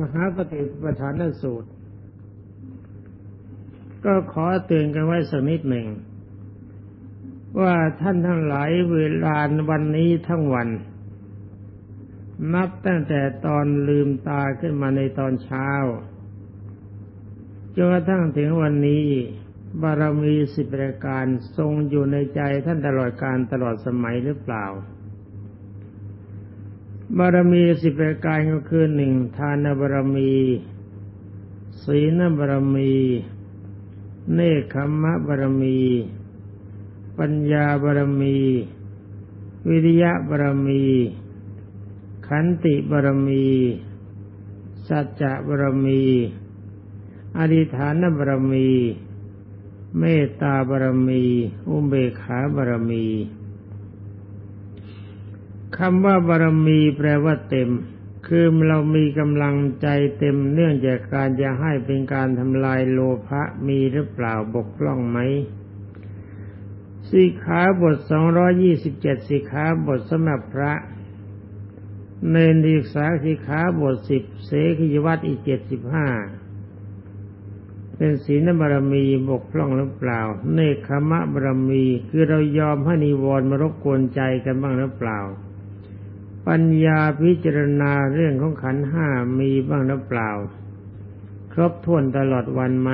มหาปฏิปทานสูตร ก็ขอเตือนกันไว้สักนิดหนึ่ง ว่าท่านทั้งหลายเวลาวันนี้ทั้งวัน นับตั้งแต่ตอนลืมตาขึ้นมาในตอนเช้าจนกระทั่งถึงวันนี้บารมีสิบประการทรงอยู่ในใจท่านตลอดการตลอดสมัยหรือเปล่า บารมีสิบประการก็คือหนึ่งทานบารมี ศีลบารมี เนคขมะบารมี ปัญญาบารมี วิริยะบารมี ขันติบารมี สัจจะบารมี อธิฐานบารมี เมตตาบารมี อุเบกขาบารมี คำว่าบารมีแปลว่าเต็ม คือเรามีกำลังใจเต็มเนื่องจากการจะให้เป็นการทำลายโลภะมีหรือเปล่าบกพร่องไหมสิขาบทสองร้อยี่สิบเจ็ดสิขาบทสมบพระ เนนดีกษาสิขาบทสิบเสกิยวัตอีกเจ็ดสิบห้าเป็นศีลบารมีบกพร่องหรือเปล่า เนคขมะบารมีคือเรายอมให้นิวรณ์มารบกวนใจกันบ้างหรือเปล่า ปัญญาพิจารณาเรื่องของขันห้ามีบ้างหรือเปล่า ครบถ้วนตลอดวันไหม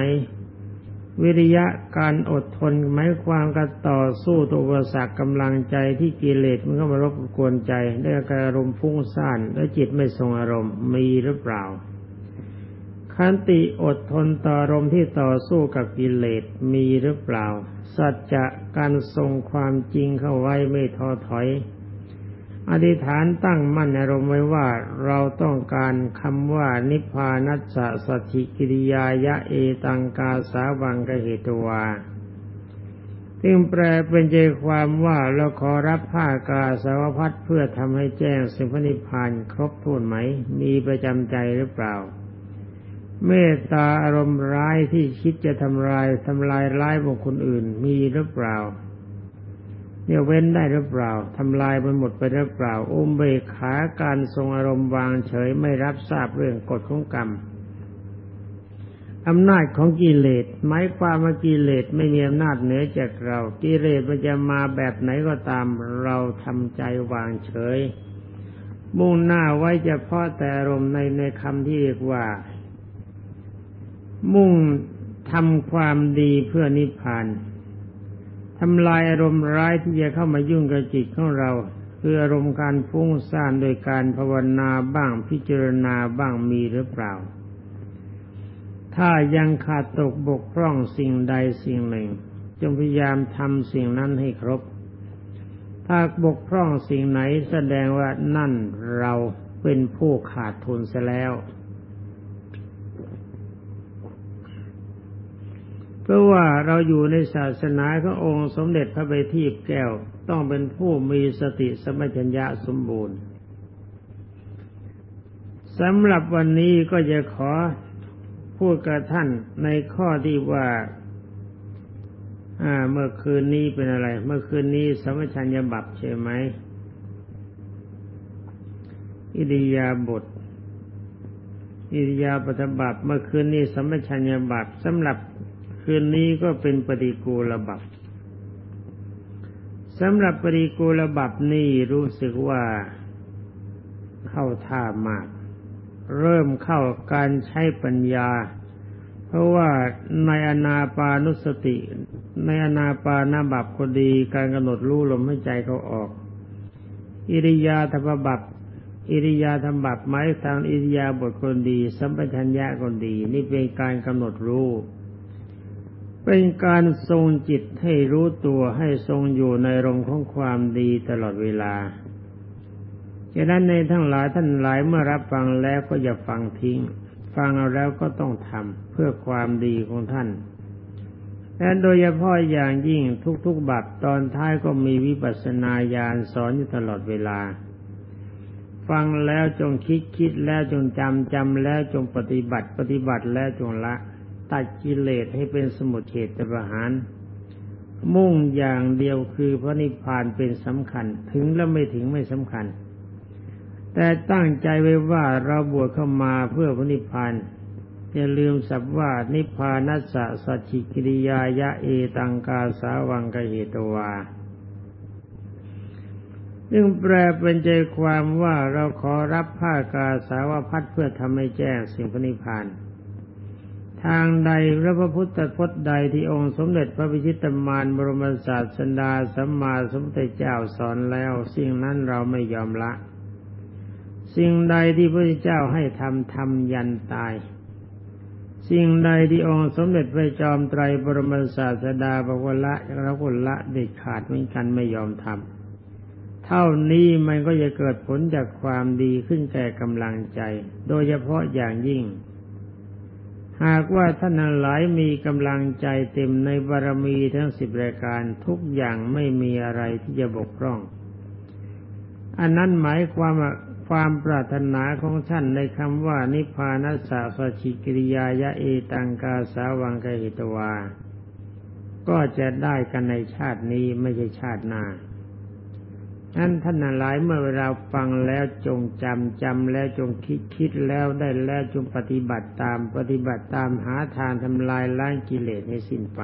วิริยะการอดทนไหมความกันต่อสู้ตัวอุปสรรคกำลังใจที่กิเลสมันก็มารบกวนใจได้การอารมณ์ฟุ้งซ่านและจิตไม่ทรงอารมณ์มีหรือเปล่าขันติอดทนต่ออารมณ์ที่ต่อสู้กับกิเลสมีหรือเปล่า สัจจะการทรงความจริงเข้าไว้ไม่ท้อถอย อธิษฐานตั้งมั่นอารมณ์ไว้ว่าเราต้องการคำว่านิพพานัสสะสถิกิริยายะเอตังกาสาวังกเหตวาซึ่งแปลเป็นใจความว่าเราขอรับผ้ากาสาวพัดเพื่อทำให้แจ้งสิ่งพนิพพานครบถ้วนไหม มีประจำใจหรือเปล่า เมตตาอารมณ์ร้ายที่คิดจะทำลายทำลายร้ายบุคคลอื่นมีหรือเปล่า เนี่ยเว้นได้หรือเปล่าทำลายมันหมดไปหรือเปล่าอุมเบกขาการทรงอารมณ์วางเฉยไม่รับทราบเรื่องกฎของกรรมอำนาจของกิเลสหมายความว่ากิเลสไม่มีอำนาจเหนือจากเรา กิเลสมันจะมาแบบไหนก็ตามเราทำใจวางเฉย มุ่งหน้าไว้เฉพาะแต่อารมณ์ในในคำที่เรียกว่า มุ่งทำความดีเพื่อนิพพาน ทำลายอารมณ์ร้ายที่จะเข้ามายุ่งกับจิตของเรา คืออารมณ์การฟุ้งซ่านโดยการภาวนาบ้างพิจารณาบ้างมีหรือเปล่า ถ้ายังขาดตกบกพร่องสิ่งใดสิ่งหนึ่ง จงพยายามทำสิ่งนั้นให้ครบ ถ้าบกพร่องสิ่งไหนแสดงว่านั่นเราเป็นผู้ขาดทุนเสียแล้ว เพราะว่าเราอยู่ในศาสนาขององค์สมเด็จพระบัณฑิตแก้วต้องเป็นผู้มีสติสมัชัญญะสมบูรณ์สำหรับวันนี้ก็จะขอพูดกับท่านในข้อที่ว่าอ่า เมื่อคืนนี้เป็นอะไร เมื่อคืนนี้สมัชัญญบับใช่ไหม อิริยาบถอิริยาบถบับเมื่อคืนนี้สมัชัญญบับสำหรับ คืนนี้ก็เป็นปฏิกูลบับสำหรับปฏิกูลบับนี่รู้สึกว่าเข้าท่ามาก เริ่มเข้าการใช้ปัญญา เพราะว่าในอนาปานุสติ ในอนาปานาบับก็ดีการกำหนดรู้ลมหายใจเขาออก อิริยาธรรมบับอิริยาธรรมบับหมายทางอิริยาบทคนดี สัมปชัญญะคนดี นี่เป็นการกำหนดรู้ เป็นการทรงจิตให้รู้ตัวให้ทรงอยู่ในรมของความดีตลอดเวลาฉะนั้นในทั้งหลายท่านหลายเมื่อรับฟังแล้วก็อย่าฟังทิ้ง ฟังเอาแล้วก็ต้องทำเพื่อความดีของท่านและโดยเฉพาะอย่างยิ่งทุกๆบัตรตอนท้ายก็มีวิปัสสนาญาณสอนอยู่ตลอดเวลา ฟังแล้วจงคิดคิดแล้วจงจำจำแล้วจงปฏิบัติปฏิบัติแล้วจงละ ตัดกิเลสให้เป็นสมุทเฉตประหาร มุ่งอย่างเดียวคือพระนิพพานเป็นสำคัญ ถึงแล้วไม่ถึงไม่สำคัญ แต่ตั้งใจไว้ว่าเราบวชเข้ามาเพื่อพระนิพพานอย่าลืมสับว่านิพพานัสสะสัจจิกิริยายะเอตังกาสาวังกเหตวาซึ่งแปลเป็นใจความว่าเราขอรับผ้ากาสาวพัดเพื่อทำให้แจ้งสิ่งพระนิพพาน ทางใดพระพุทธพจน์ใดที่องค์สมเด็จพระพิชิตมารบรมศาสดาสัมมาสัมพุทธเจ้าสอนแล้ว สิ่งนั้นเราไม่ยอมละ สิ่งใดที่พระเจ้าให้ทำทำยันตาย สิ่งใดที่องค์สมเด็จพระจอมไตรบรมศาสดาบอกว่าละเราก็ละเด็ดขาดเหมือนกันไม่ยอมทำเท่านี้มันก็จะเกิดผลจากความดีขึ้นแก่กำลังใจ โดยเฉพาะอย่างยิ่ง หากว่าท่านหลายมีกำลังใจเต็มในบารมีทั้งสิบรายการทุกอย่างไม่มีอะไรที่จะบกพร่อง อันนั้นหมายความว่าความปรารถนาของท่านในคำว่านิพพานัสสะสชิกิริยายะเอตังกาสาวังกหิตวา ก็จะได้กันในชาตินี้ไม่ใช่ชาติหน้า นั้นท่านหลายเมื่อเวลาฟังแล้วจงจำจำแล้วจงคิดคิดแล้วได้แล้วจงปฏิบัติตามปฏิบัติตามหาทางทำลายล้างกิเลสให้สิ้นไป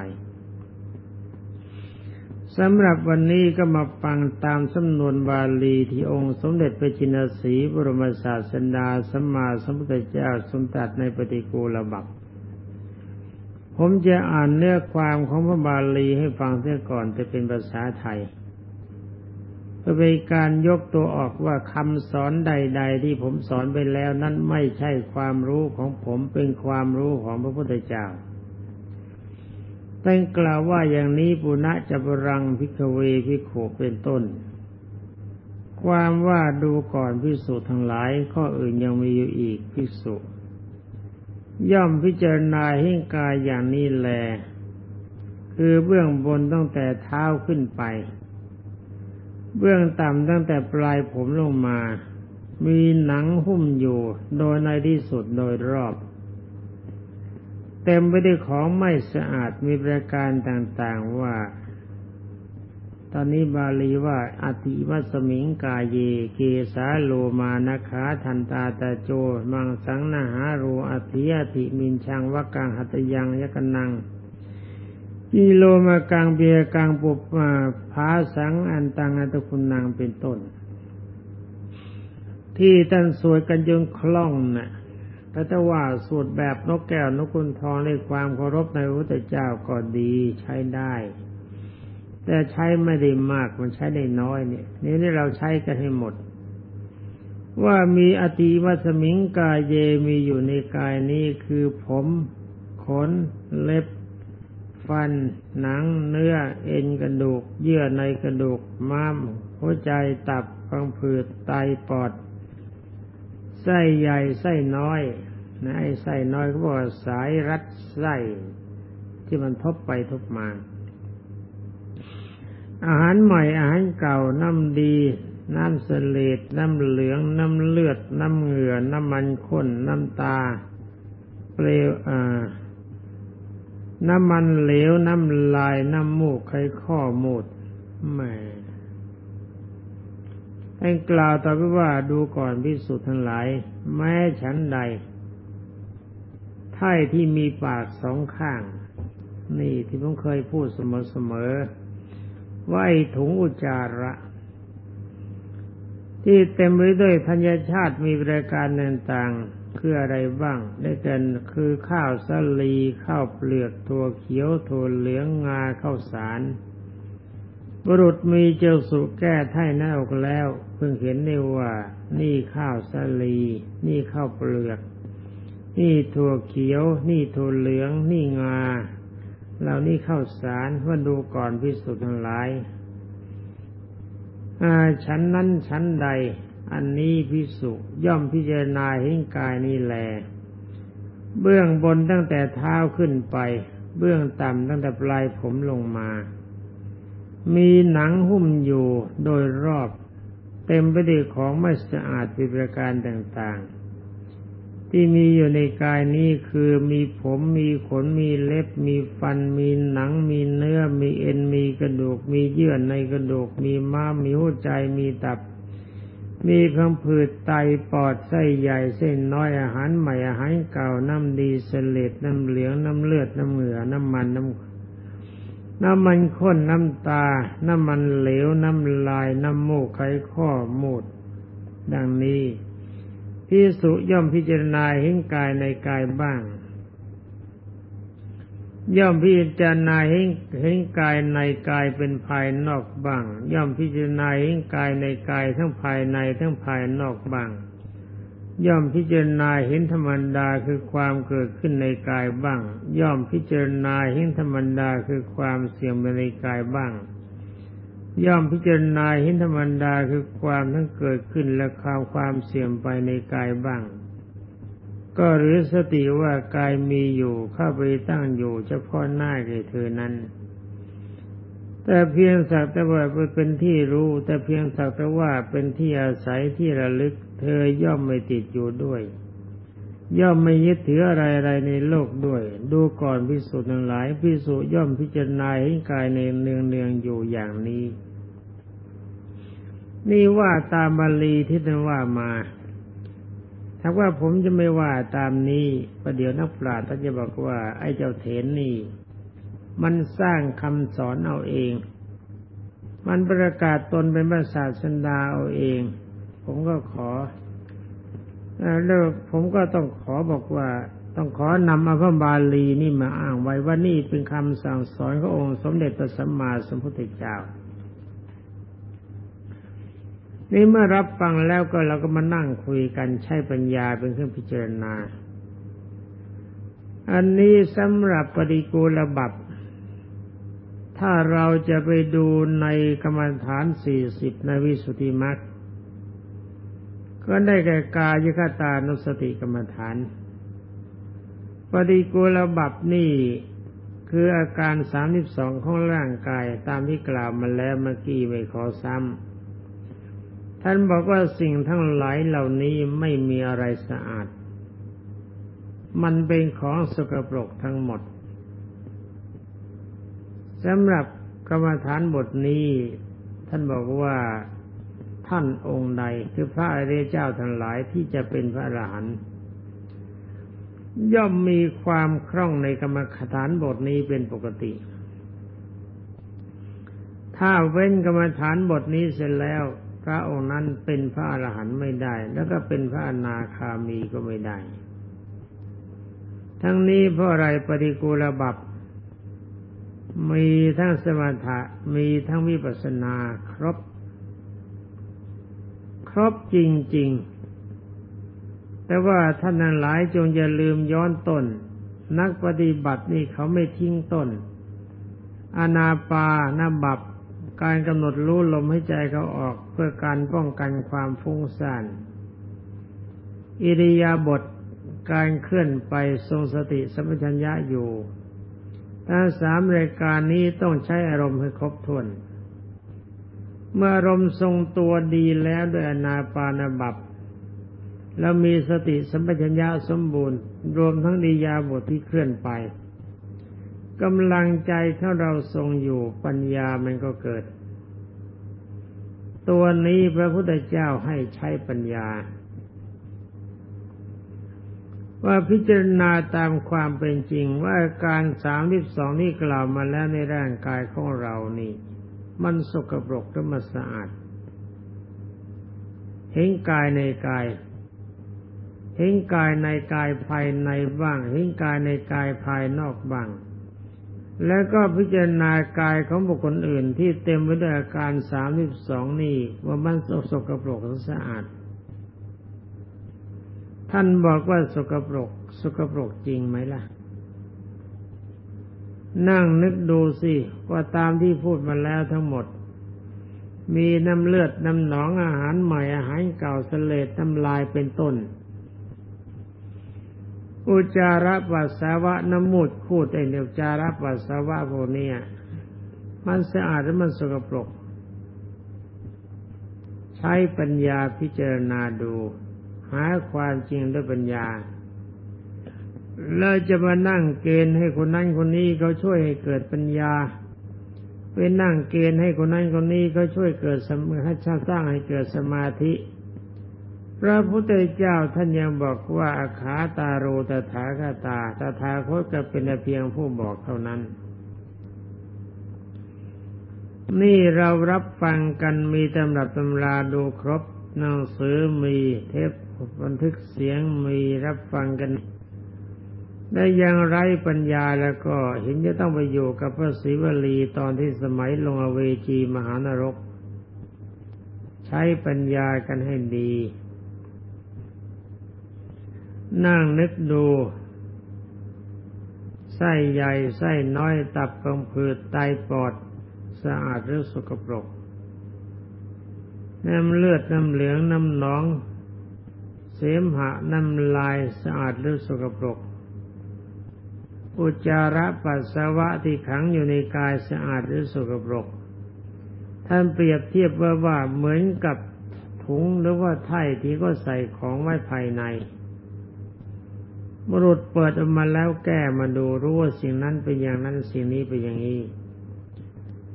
สำหรับวันนี้ก็มาฟังตามสำนวนบาลีที่องค์สมเด็จพระจินสีบรมศาสดาสัมมาสัมพุทธเจ้าทรงตรัสในปฏิกูลบัพผมจะอ่านเนื้อความของพระบาลีให้ฟังเสียก่อนจะเป็นภาษาไทย เป็นการยกตัวออกว่าคำสอนใด ๆ ที่ผมสอนไปแล้วนั้นไม่ใช่ความรู้ของผมเป็นความรู้ของพระพุทธเจ้าแต่กล่าวว่าอย่างนี้ปุณะจะบรังพิกเวพิโขเป็นต้น ความว่าดูก่อนพิสุทั้งหลาย ข้ออื่นยังมีอยู่อีกพิสุย่อมพิจารณาให้กายอย่างนี้แล คือเบื้องบนตั้งแต่เท้าขึ้นไป เบื้องต่ำตั้งแต่ปลายผมลงมา มีหนังหุ้มอยู่ โดยในที่สุดโดยรอบ เต็มไปด้วยของไม่สะอาดมีประการต่างๆว่า ตอนนี้บาลีว่าอติวัสมิงกาเย เกสาโลมานาขาทันตาตาโจ มังสังนาหารูอธิยติมินชังวักังหัตยังยกนัง อีโลมากังเบียกังปุปมาภาสังอันตังอัตคุณนางเป็นต้น ที่ท่านสวดกันจนคล่องนะ่ะถ้าจะว่าสวดแบบนกแก้วนกคุณทองในความเคารพในพระพุทธเจ้าก็ดีใช้ได้ แต่ใช้ไม่ได้มากมันใช้ได้น้อยเนี่ยนี่นี่เราใช้กันให้หมด ว่ามีอติวัสมิงกายเยมีอยู่ในกายนี้คือผมขนเล็บ ฟัน หนังเนื้อเอ็นกระดูก เยื่อในกระดูกม้าม หัวใจตับฟังผืดไตปอด ไส้ใหญ่ไส้น้อยนะไอ้ไส้น้อยก็บอกสายรัดไส้ที่มันทบไปทบมา อาหารใหม่อาหารเก่าน้ำดี น้ำเสลดน้ำเหลือง น้ำเลือด น้ำเหงื่อ น้ำมันข้น น้ำตา เปลวอ่า น้ำมันเหลวน้ำลายน้ำมูกไขข้อมูดแม่ให้กล่าวต่อไปว่าดูก่อนพิสุทธ์ทั้งหลาย แม้ฉันใดไท่ที่มีปากสองข้าง นี่ที่ผมเคยพูดเสมอๆว่าไอ้ถุงอุจจาระ ที่เต็มไปด้วยธัญชาติมีบริการต่างๆ คืออะไรบ้าง ได้แก่คือข้าวสาลีข้าวเปลือกตัวเขียวถั่วเหลืองงาข้าวสารบุรุษมีเจ้าสุแก้ไถ่หน้าอกแล้ว เพิ่งเห็นได้ว่า นี่ข้าวสาลี นี่ข้าวเปลือก นี่ถั่วเขียว นี่ถั่วเหลือง นี่งาเหล่านี้ข้าวสารว่าดูก่อนพิสุทธิ์ทั้งหลายฉันนั้นฉันใด อันนี้พิสุย่อมพิจารณาเห็นกายนี้แล เบื้องบนตั้งแต่เท้าขึ้นไป เบื้องต่ำตั้งแต่ปลายผมลงมา มีหนังหุ้มอยู่โดยรอบ เต็มไปด้วยของไม่สะอาดปิประการต่างๆ ที่มีอยู่ในกายนี้คือมีผมมีขนมีเล็บ มีฟัน มีหนัง มีเนื้อ มีเอ็นมีกระดูก มีเยื่อในกระดูก มีม้ามมีหัวใจมีตับ มีพังผืดไตปอดไส้ใหญ่เส้นน้อยอาหารใหม่อาหารเก่าน้ำดีเสลดน้ำเหลืองน้ำเลือดน้ำเหงื่อน้ำมันน้ำน้ำมันข้นน้ำตา น้ำมันเหลวน้ำลายน้ำมูกไขข้อมูด ดังนี้พิสุย่อมพิจารณาเห็นกายในกายบ้าง ย่อมพิจารณาเห็นเห็นกายในกายเป็นภายนอกบ้าง ย่อมพิจารณาเห็นกายในกายทั้งภายในทั้งภายนอกบ้าง ย่อมพิจารณาเห็นธรรมดาคือความเกิดขึ้นในกายบ้าง ย่อมพิจารณาเห็นธรรมดาคือความเสื่อมในกายบ้าง ย่อมพิจารณาเห็นธรรมดาคือความทั้งเกิดขึ้นและความความเสื่อมไปในกายบ้าง ก็หรือสติว่ากายมีอยู่เข้าไปตั้งอยู่เฉพาะหน้าแก่เธอนั้น แต่เพียงสักแต่ว่าเป็นที่รู้ แต่เพียงสักแต่ว่าเป็นที่อาศัยที่ระลึก เธอย่อมไม่ติดอยู่ด้วย ย่อมไม่ยึดถืออะไรอะไรในโลกด้วย ดูก่อนพิสูจน์ทั้งหลายพิสูจย่อมพิจารณาให้กายในเนืองเนืองอยู่อย่างนี้ นี่ว่าตามบาลีที่ท่านว่ามา ถ้าว่าผมจะไม่ว่าตามนี้ประเดี๋ยวนักปราชญ์ท่านจะบอกว่าไอ้เจ้าเถนนี่ มันสร้างคำสอนเอาเอง มันประกาศตนเป็นพระศาสดาเอาเอง ผมก็ขอแล้วผมก็ต้องขอบอกว่าต้องขอนำอาพระบาลีนี่มาอ้างไว้ว่านี่เป็นคำสั่งสอนขององค์สมเด็จพระสัมมาสัมพุทธเจ้า นี่เมื่อรับฟังแล้วก็เราก็มานั่งคุยกันใช้ปัญญาเป็นเครื่องพิจารณา อันนี้สำหรับปฏิกูลบับถ้าเราจะไปดูในกรรมฐานสี่สิบในวิสุทธิมรรคก็ได้แก่กายคตานุสติกรรมฐาน ปฏิกูลบับนี่คืออาการสามสิบสองของร่างกายตามที่กล่าวมาแล้วเมื่อกี้ไม่ขอซ้ำ ท่านบอกว่าสิ่งทั้งหลายเหล่านี้ไม่มีอะไรสะอาด มันเป็นของสกปรกทั้งหมดสำหรับกรรมฐานบทนี้ ท่านบอกว่าท่านองค์ใดคือพระอริยเจ้าทั้งหลายที่จะเป็นพระอรหันต์ย่อมมีความคล่องในกรรมฐานบทนี้เป็นปกติ ถ้าเว้นกรรมฐานบทนี้เสร็จแล้ว พระองค์นั้นเป็นพระอรหันต์ไม่ได้ แล้วก็เป็นพระอนาคามีก็ไม่ได้ ทั้งนี้เพราะอะไรปฏิกูลบับมีทั้งสมถะมีทั้งวิปัสสนาครบ ครบจริง ๆ แต่ว่าท่านนั้นหลายจงอย่าลืมย้อนต้น นักปฏิบัตินี่เขาไม่ทิ้งต้น อนาปานาบับ การกำหนดรู้ลมให้ใจเขาออกเพื่อการป้องกันความฟุ้งซ่านอิริยาบถการเคลื่อนไปทรงสติสัมปชัญญะอยู่ทั้งสามรายการนี้ต้องใช้อารมณ์ให้ครบถ้วน เมื่ออารมณ์ทรงตัวดีแล้วด้วยอนาปานบับ แล้วมีสติสัมปชัญญะสมบูรณ์ รวมทั้งดียาบทที่เคลื่อนไป กำลังใจถ้าเราทรงอยู่ปัญญามันก็เกิด ตัวนี้พระพุทธเจ้าให้ใช้ปัญญา ว่าพิจารณาตามความเป็นจริงว่าการสามทิสองนี่กล่าวมาแล้วในร่างกายของเรานี่ มันสกปรกหรือมันสะอาด เห็นกายในกายเห็นกายในกายภายในบ้างเห็นกายในกายภายนอกบ้าง แล้วก็พิจารณากายของบุคคลอื่นที่เต็มไปด้วยอาการสามสิบสองนี่ว่ามันสกปรกหรือสะอาด ท่านบอกว่าสกปรก สกปรกจริงไหมล่ะ นั่งนึกดูสิว่าตามที่พูดมาแล้วทั้งหมด มีน้ำเลือดน้ำหนองอาหารใหม่อาหารเก่าสเลดน้ำลายเป็นต้น อุจาระปัสสาวะน้ำมูดคูดไอเดียวจาระปัสสาวะพวกนี้มันสะอาดหรือมันสกปรก ใช้ปัญญาพิจารณาดู หาความจริงด้วยปัญญาเราจะมานั่งเกณฑ์ให้คนนั้นคนนี้เขาช่วยให้เกิดปัญญาไปนั่งเกณฑ์ให้คนนั้นคนนี้เขาช่วยเกิดสมให้สร้างให้เกิดสมาธิ พระพุทธเจ้าท่านยังบอกว่าอาขาตาโรตถาคตาตถาคตก็เป็นเพียงผู้บอกเท่านั้น นี่เรารับฟังกันมีตำรับตำราดูครบหนังสือมีเทปบันทึกเสียงมีรับฟังกันได้ยังไรปัญญาแล้วก็เห็นจะต้องไปอยู่กับพระศิวลีตอนที่สมัยลงอเวจีมหานรก ใช้ปัญญากันให้ดี นั่งนึกดูไส้ใหญ่ไส้น้อยตับกำพืดไตปอดสะอาดหรือสกปรกน้ำเลือดน้ำเหลืองน้ำหนอง เสมหะน้ำลายสะอาดหรือสกปรก อุจจาระปัสสาวะที่ขังอยู่ในกายสะอาดหรือสกปรก ท่านเปรียบเทียบว่าว่าเหมือนกับถุงหรือว่าไถ่ที่ก็ใส่ของไว้ภายใน บุรุษเปิดออกมาแล้วแก้มาดูรู้ว่าสิ่งนั้นเป็นอย่างนั้นสิ่งนี้เป็นอย่างนี้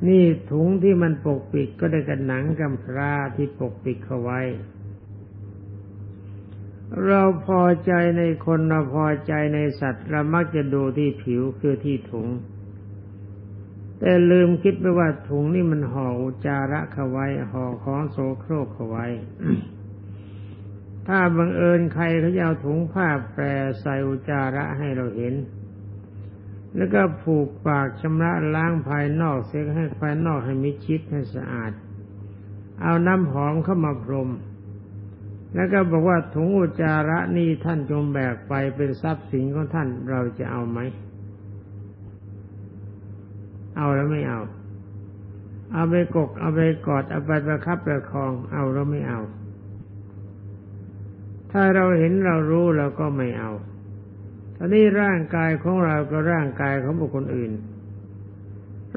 นี่ถุงที่มันปกปิดก็ได้กันหนังกำพร้าที่ปกปิดเขาไว้ เราพอใจในคนเราพอใจในสัตว์เรามักจะดูที่ผิวคือที่ถุง แต่ลืมคิดไปว่าถุงนี่มันห่ออุจาระเขาไว้ห่อของโสโครกเขาไว้ ถ้าบังเอิญใครเขาเอาถุงผ้าแปรใส่อุจาระให้เราเห็น แล้วก็ผูกปากชำระล้างภายนอกเสียให้ภายนอกให้มิชิดให้สะอาด เอาน้ำหอมเข้ามาพรม แล้วก็บอกว่าถุงอุจาระนี่ท่านจงแบกไปเป็นทรัพย์สินของท่านเราจะเอาไหม เอาแล้วไม่เอา เอาไปกก เอาไปกอด เอาไปประคับประคอง เอาแล้วไม่เอา ถ้าเราเห็นเรารู้เราก็ไม่เอาตอนนี้ร่างกายของเราก็ร่างกายของบุคคลอื่น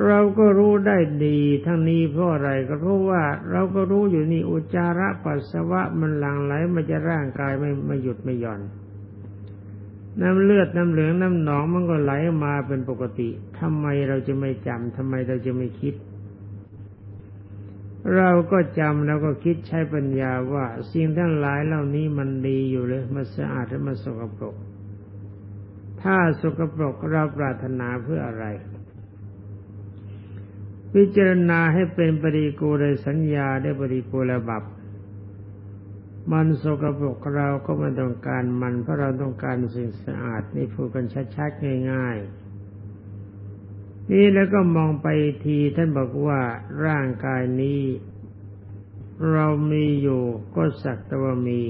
เราก็รู้ได้ดีทั้งนี้เพราะอะไรก็เพราะว่าเราก็รู้อยู่นี่อุจจาระปัสสาวะมันหลั่งไหลมันจะร่างกายไม่ไม่หยุดไม่หย่อน น้ำเลือดน้ำเหลืองน้ำหนองมันก็ไหลมาเป็นปกติทำไมเราจะไม่จำทำไมเราจะไม่คิด เราก็จำแล้วก็คิดใช้ปัญญาว่าสิ่งทั้งหลายเหล่านี้มันดีอยู่เลยมันสะอาดและมันสกปรก ถ้าสกปรกเราปรารถนาเพื่ออะไร พิจารณาให้เป็นปริกูลสัญญาได้ปริกูลบับมันสกปรกเราก็ไม่ต้องการมันเพราะเราต้องการสิ่งสะอาดนี่พูดกันชัดๆง่ายๆ นี่แล้วก็มองไปทีท่านบอกว่าร่างกายนี้ เรามีอยู่ก็สักแต่ว่ามี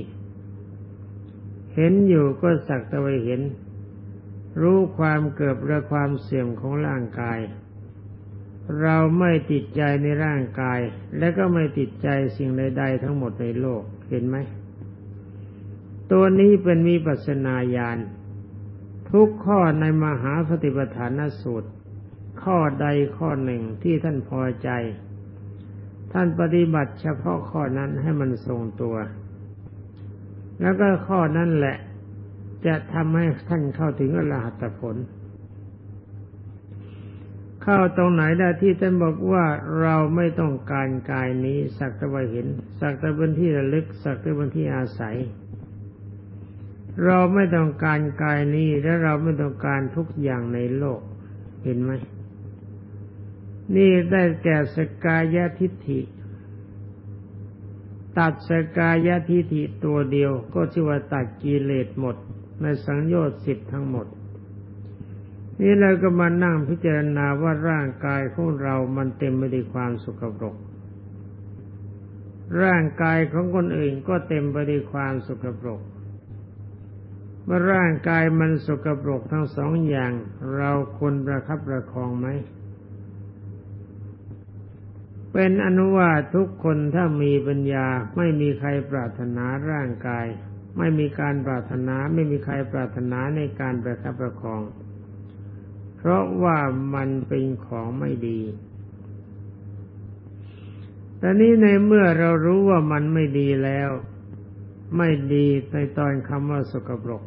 เห็นอยู่ก็สักแต่ว่าเห็น รู้ความเกิดและความเสื่อมของร่างกาย เราไม่ติดใจในร่างกาย และก็ไม่ติดใจสิ่งใดๆทั้งหมดในโลกเห็นไหมตัวนี้เป็นมีปัสนาญาณทุกข้อในมหาสติปัฏฐานสูตร ข้อใดข้อหนึ่งที่ท่านพอใจ ท่านปฏิบัติเฉพาะข้อนั้นให้มันทรงตัว แล้วก็ข้อนั้นแหละ จะทำให้ท่านเข้าถึงอรหัตผล เข้าตรงไหนได้ที่ท่านบอกว่าเราไม่ต้องการกายนี้ สักแต่ว่าเห็น สักแต่เป็นที่ระลึก สักแต่เป็นที่อาศัยเราไม่ต้องการกายนี้และเราไม่ต้องการทุกอย่างในโลก เห็นไหม นี่ได้แก่สกายทิฏฐิ ตัดสกายทิฏฐิตัวเดียวก็ชื่อว่าตัดกิเลสหมด ในสังโยชน์สิบทั้งหมด นี่เราก็มานั่งพิจารณาว่าร่างกายของเรามันเต็มไปด้วยความสุขปรก ร่างกายของคนอื่นก็เต็มไปด้วยความสุขปรกเมื่อร่างกายมันสุขปรกทั้งสองอย่าง เราควรประคับประคองไหม เป็นอนุวาทุกคนถ้ามีปัญญาไม่มีใครปรารถนาร่างกาย ไม่มีการปรารถนาไม่มีใครปรารถนาในการประคับประคอง เพราะว่ามันเป็นของไม่ดีแต่นี้ในเมื่อเรารู้ว่ามันไม่ดีแล้ว ไม่ดีในตอนคำว่าสกปรก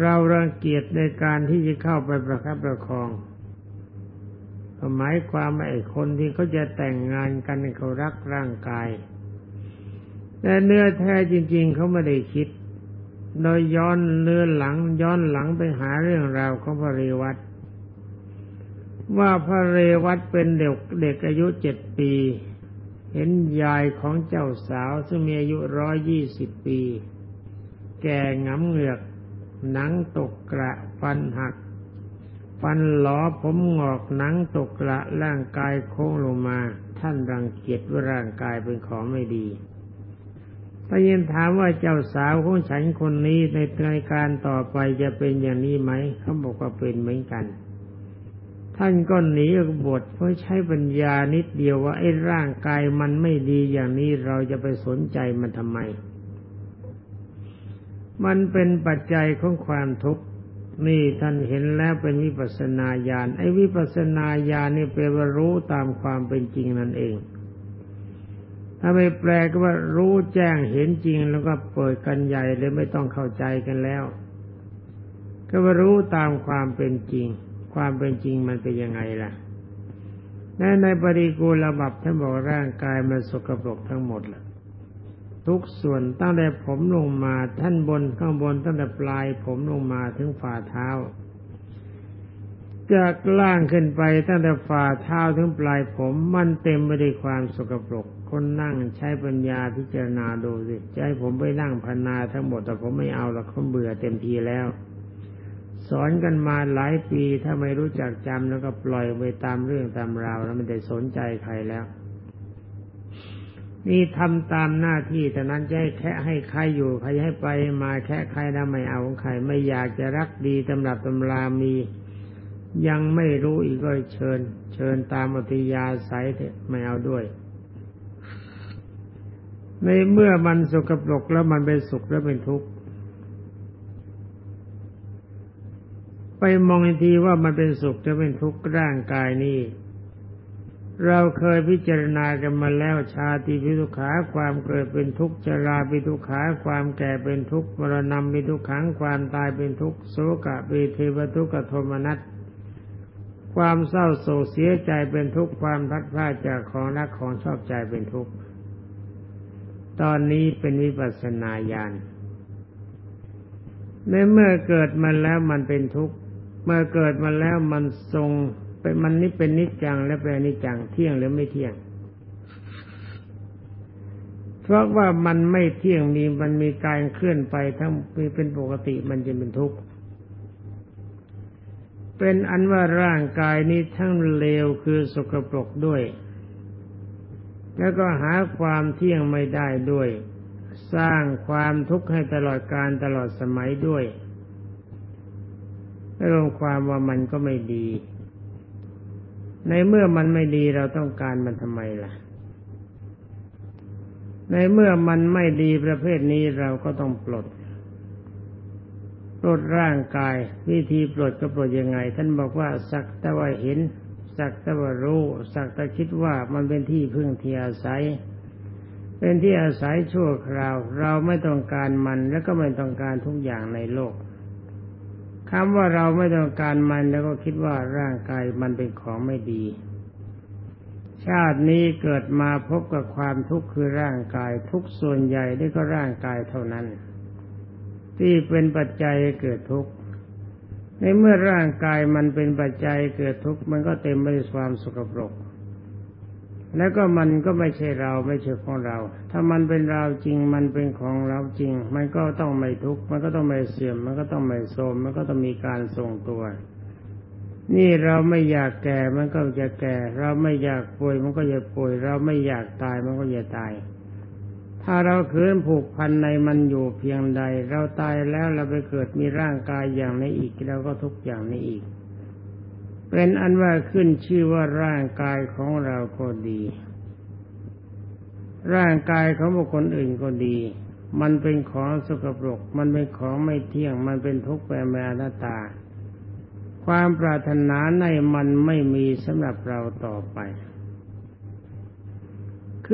เรารังเกียจในการที่จะเข้าไปประคับประคอง หมายความว่าไอ้คนที่เขาจะแต่งงานกันเขารักร่างกาย แต่เนื้อแท้จริง ๆเขาไม่ได้คิด โดยย้อนเนื้อนหลัง ย้อนหลังไปหาเรื่องราวของพระเรวัตว่าพระเรวัตเป็นเด็กเด็กอายุเจ็ดปี เห็นยายของเจ้าสาวซึ่งมีอายุร้อยยี่สิบปี แก่งำเหงือก หนังตกกระฟันหัก ฟันหลอผมงอกหนังตกกระร่างกายโค้งลงมา ท่านรังเกียจว่าร่างกายเป็นของไม่ดีถ้ายินถามว่าเจ้าสาวของฉันคนนี้ในรายการต่อไปจะเป็นอย่างนี้ไหมเขาบอกว่าเป็นเหมือนกัน ท่านก็หนีออกบทเพราะใช้ปัญญานิดเดียวว่าไอ้ร่างกายมันไม่ดีอย่างนี้เราจะไปสนใจมันทำไม มันเป็นปัจจัยของความทุกข์ นี่ท่านเห็นแล้วเป็นวิปัสนาญาณไอ้วิปัสนาญาณนี่เป็นว่ารู้ตามความเป็นจริงนั่นเอง ถ้าไม่แปลก็ว่ารู้แจ้งเห็นจริงแล้วก็เปิดกันใหญ่เลยไม่ต้องเข้าใจกันแล้ว ก็ว่ารู้ตามความเป็นจริง ความเป็นจริงมันเป็นยังไงล่ะในในปริกูลบับท่านบอกร่างกายมันสกปรกทั้งหมดล่ะ ทุกส่วนตั้งแต่ผมลงมาท่านบนข้างบนตั้งแต่ปลายผมลงมาถึงฝ่าเท้า จากล่างขึ้นไปตั้งแต่ฝ่าเท้าถึงปลายผมมันเต็มไปด้วยความสกปรก คนนั่งใช้ปัญญาพิจารณาดูสิจะให้ผมไปนั่งพนาทั้งหมดแต่ผมไม่เอาหรอกเขาเบื่อเต็มทีแล้ว สอนกันมาหลายปีถ้าไม่รู้จักจำแล้วก็ปล่อยไปตามเรื่องตามราวแล้วไม่ได้สนใจใครแล้ว นี่ทำตามหน้าที่แต่นั้นจะให้แค่ให้ใครอยู่ใครให้ไปมาแค่ใครแล้วไม่เอาของใครไม่อยากจะรักดีตำรับตำรามี ยังไม่รู้อีกก็เชิญ เชิญตามอติยาสายไม่เอาด้วยในเมื่อมันสกปรกแล้วมันเป็นสุขแล้วเป็นทุกข์ไปมองอีกทีว่ามันเป็นสุขจะเป็นทุกข์ร่างกายนี้ เราเคยพิจารณากันมาแล้วชาติปิทุขาความเกิดเป็นทุกข์ชราปิทุขาความแก่เป็นทุกข์มรณะปิทุขังความตายเป็นทุกข์โสกะปิเทวทุกขโทมนัสความเศร้าโศกเสียใจเป็นทุกข์ความทัดพลาดจากของรักของชอบใจเป็นทุกข์ ตอนนี้เป็นวิปัสสนาญาณในเมื่อเกิดมาแล้วมันเป็นทุกข์ เมื่อเกิดมาแล้วมันทรง เป็นมันนี่เป็นนิจจังและเป็นนิจจังเที่ยงหรือไม่เที่ยง เพราะว่ามันไม่เที่ยงมีมันมีการเคลื่อนไปทั้งมีเป็นปกติมันจะเป็นทุกข์เป็นอันว่าร่างกายนี้ทั้งเลวคือสกปรกด้วย แล้วก็หาความเที่ยงไม่ได้ด้วย สร้างความทุกข์ให้ตลอดการตลอดสมัยด้วยรวมความว่ามันก็ไม่ดี ในเมื่อมันไม่ดีเราต้องการมันทำไมล่ะ ในเมื่อมันไม่ดีประเภทนี้เราก็ต้องปลด ปลดร่างกาย วิธีปลดก็ปลดยังไง ท่านบอกว่าสักแต่ว่าเห็น สักแต่ว่ารู้สักแต่คิดว่ามันเป็นที่พึ่งที่อาศัย เป็นที่อาศัยชั่วคราว เราไม่ต้องการมัน แล้วก็ไม่ต้องการทุกอย่างในโลก คำว่าเราไม่ต้องการมันแล้วก็คิดว่าร่างกายมันเป็นของไม่ดี ชาตินี้เกิดมาพบกับความทุกข์คือร่างกายทุกส่วนใหญ่ได้ก็ร่างกายเท่านั้น ที่เป็นปัจจัยเกิดทุกข์ในเมื่อร่างกายมันเป็นปัจจัยเกิดทุกข์มันก็เต็มไปด้วยความสกปรก แล้วก็มันก็ไม่ใช่เราไม่ใช่ของเรา ถ้ามันเป็นเราจริง มันเป็นของเราจริง มันก็ต้องไม่ทุกข์มันก็ต้องไม่เสื่อม มันก็ต้องไม่โทรมมันก็ต้องมีการทรงตัว นี่เราไม่อยากแก่มันก็จะแก่ เราไม่อยากป่วยมันก็จะป่วย เราไม่อยากตายมันก็จะตาย ถ้าเราเคืนผูกพันในมันอยู่เพียงใด เราตายแล้วเราไปเกิดมีร่างกายอย่างนี้อีกเราก็ทุกอย่างนี้อีก เป็นอันว่าขึ้นชื่อว่าร่างกายของเราก็ดี ร่างกายของบุคคลอื่นก็ดี มันเป็นของสกปรก มันเป็นของไม่เที่ยง มันเป็นทุกข์แปรแมอนัตตา ความปรารถนาในมันไม่มีสำหรับเราต่อไป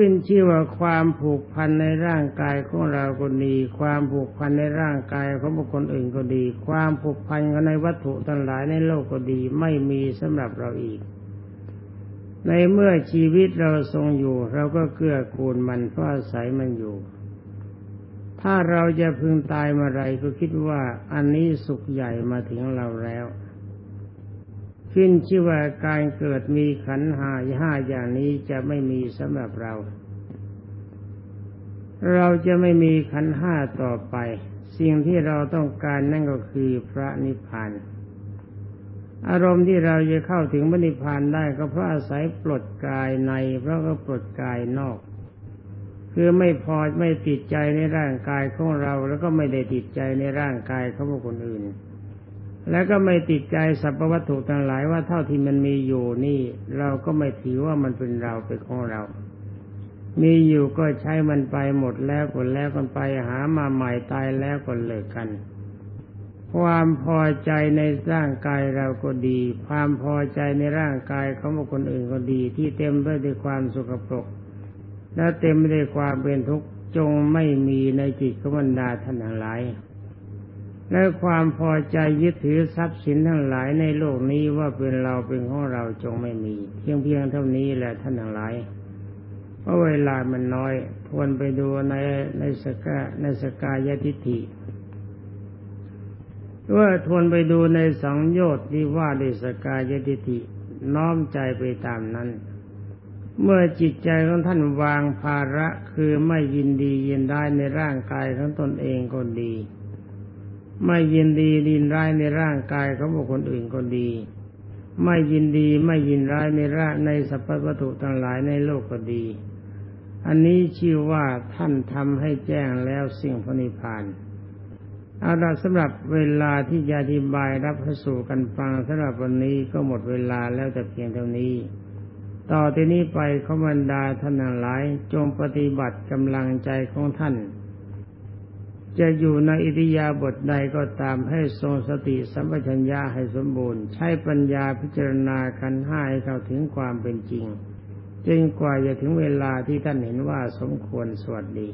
ขึ้นชื่อว่าความผูกพันในร่างกายของเราก็ดี ความผูกพันในร่างกายของบุคคลอื่นก็ดี ความผูกพันกันในวัตถุทั้งหลายในโลกก็ดี ไม่มีสำหรับเราอีก ในเมื่อชีวิตเราทรงอยู่ เราก็เกื้อกูลมันเพราะอาศัยมันอยู่ ถ้าเราจะพึงตายเมื่อไรก็คิดว่าอันนี้สุขใหญ่มาถึงเราแล้ว ขึ้นชื่อว่าการเกิดมีขันหาห้าอย่างนี้จะไม่มีสำหรับเรา เราจะไม่มีขันห้าต่อไป สิ่งที่เราต้องการนั่นก็คือพระนิพพานอารมณ์ที่เราจะเข้าถึงพระนิพพานได้ก็เพราะอาศัยปลดกายในเพราะก็ปลดกายนอก คือไม่พอไม่ติดใจในร่างกายของเรา แล้วก็ไม่ได้ติดใจในร่างกายของคนอื่น แล้วก็ไม่ติดใจสรรพวัตถุต่างหลายว่าเท่าที่มันมีอยู่นี่ เราก็ไม่ถือว่ามันเป็นเราเป็นของเรา มีอยู่ก็ใช้มันไปหมดแล้วก็แล้วกันไปหามาใหม่ตายแล้วก็เลิกกัน ความพอใจในร่างกายเราก็ดี ความพอใจในร่างกายของคนอื่นก็ดี ที่เต็มไปด้วยความสุขปรก และเต็มไปด้วยความเป็นทุกข์จงไม่มีในจิตขบรรดาท่านทั้งหลาย และความพอใจยึดถือทรัพย์สินทั้งหลายในโลกนี้ว่าเป็นเราเป็นของเราจงไม่มี เพียงเพียงเท่านี้แหละท่านทั้งหลายเพราะเวลามันน้อย ทวนไปดูในในสกาในสกายทิฏฐิว่าทวนไปดูในสังโยชน์ที่ว่าด้วยสกายทิฏฐิน้อมใจไปตามนั้น เมื่อจิตใจของท่านวางภาระคือไม่ยินดียินได้ในร่างกายของตนเองก็ดี ไม่ยินดีดินร้ายในร่างกายของบุคคลอื่นก็ดี ไม่ยินดีไม่ยินร้ายในร่างในสรรพวัตถุทั้งหลายในโลกก็ดี อันนี้ชื่อว่าท่านทำให้แจ้งแล้วสิ่งพระนิพพานเอาละสำหรับเวลาที่จะอธิบายรับสู่กันฟังสำหรับวันนี้ก็หมดเวลาแล้วแต่เพียงเท่านี้ ต่อที่นี้ไปขบันดาท่านทั้งหลายจงปฏิบัติกำลังใจของท่าน จะอยู่ในอิริยาบถใดก็ตามให้ทรงสติสัมปชัญญะให้สมบูรณ์ ใช้ปัญญาพิจารณาคันห้าให้เข้าถึงความเป็นจริงจนกว่าจะถึงเวลาที่ท่านเห็นว่าสมควรสวัสดี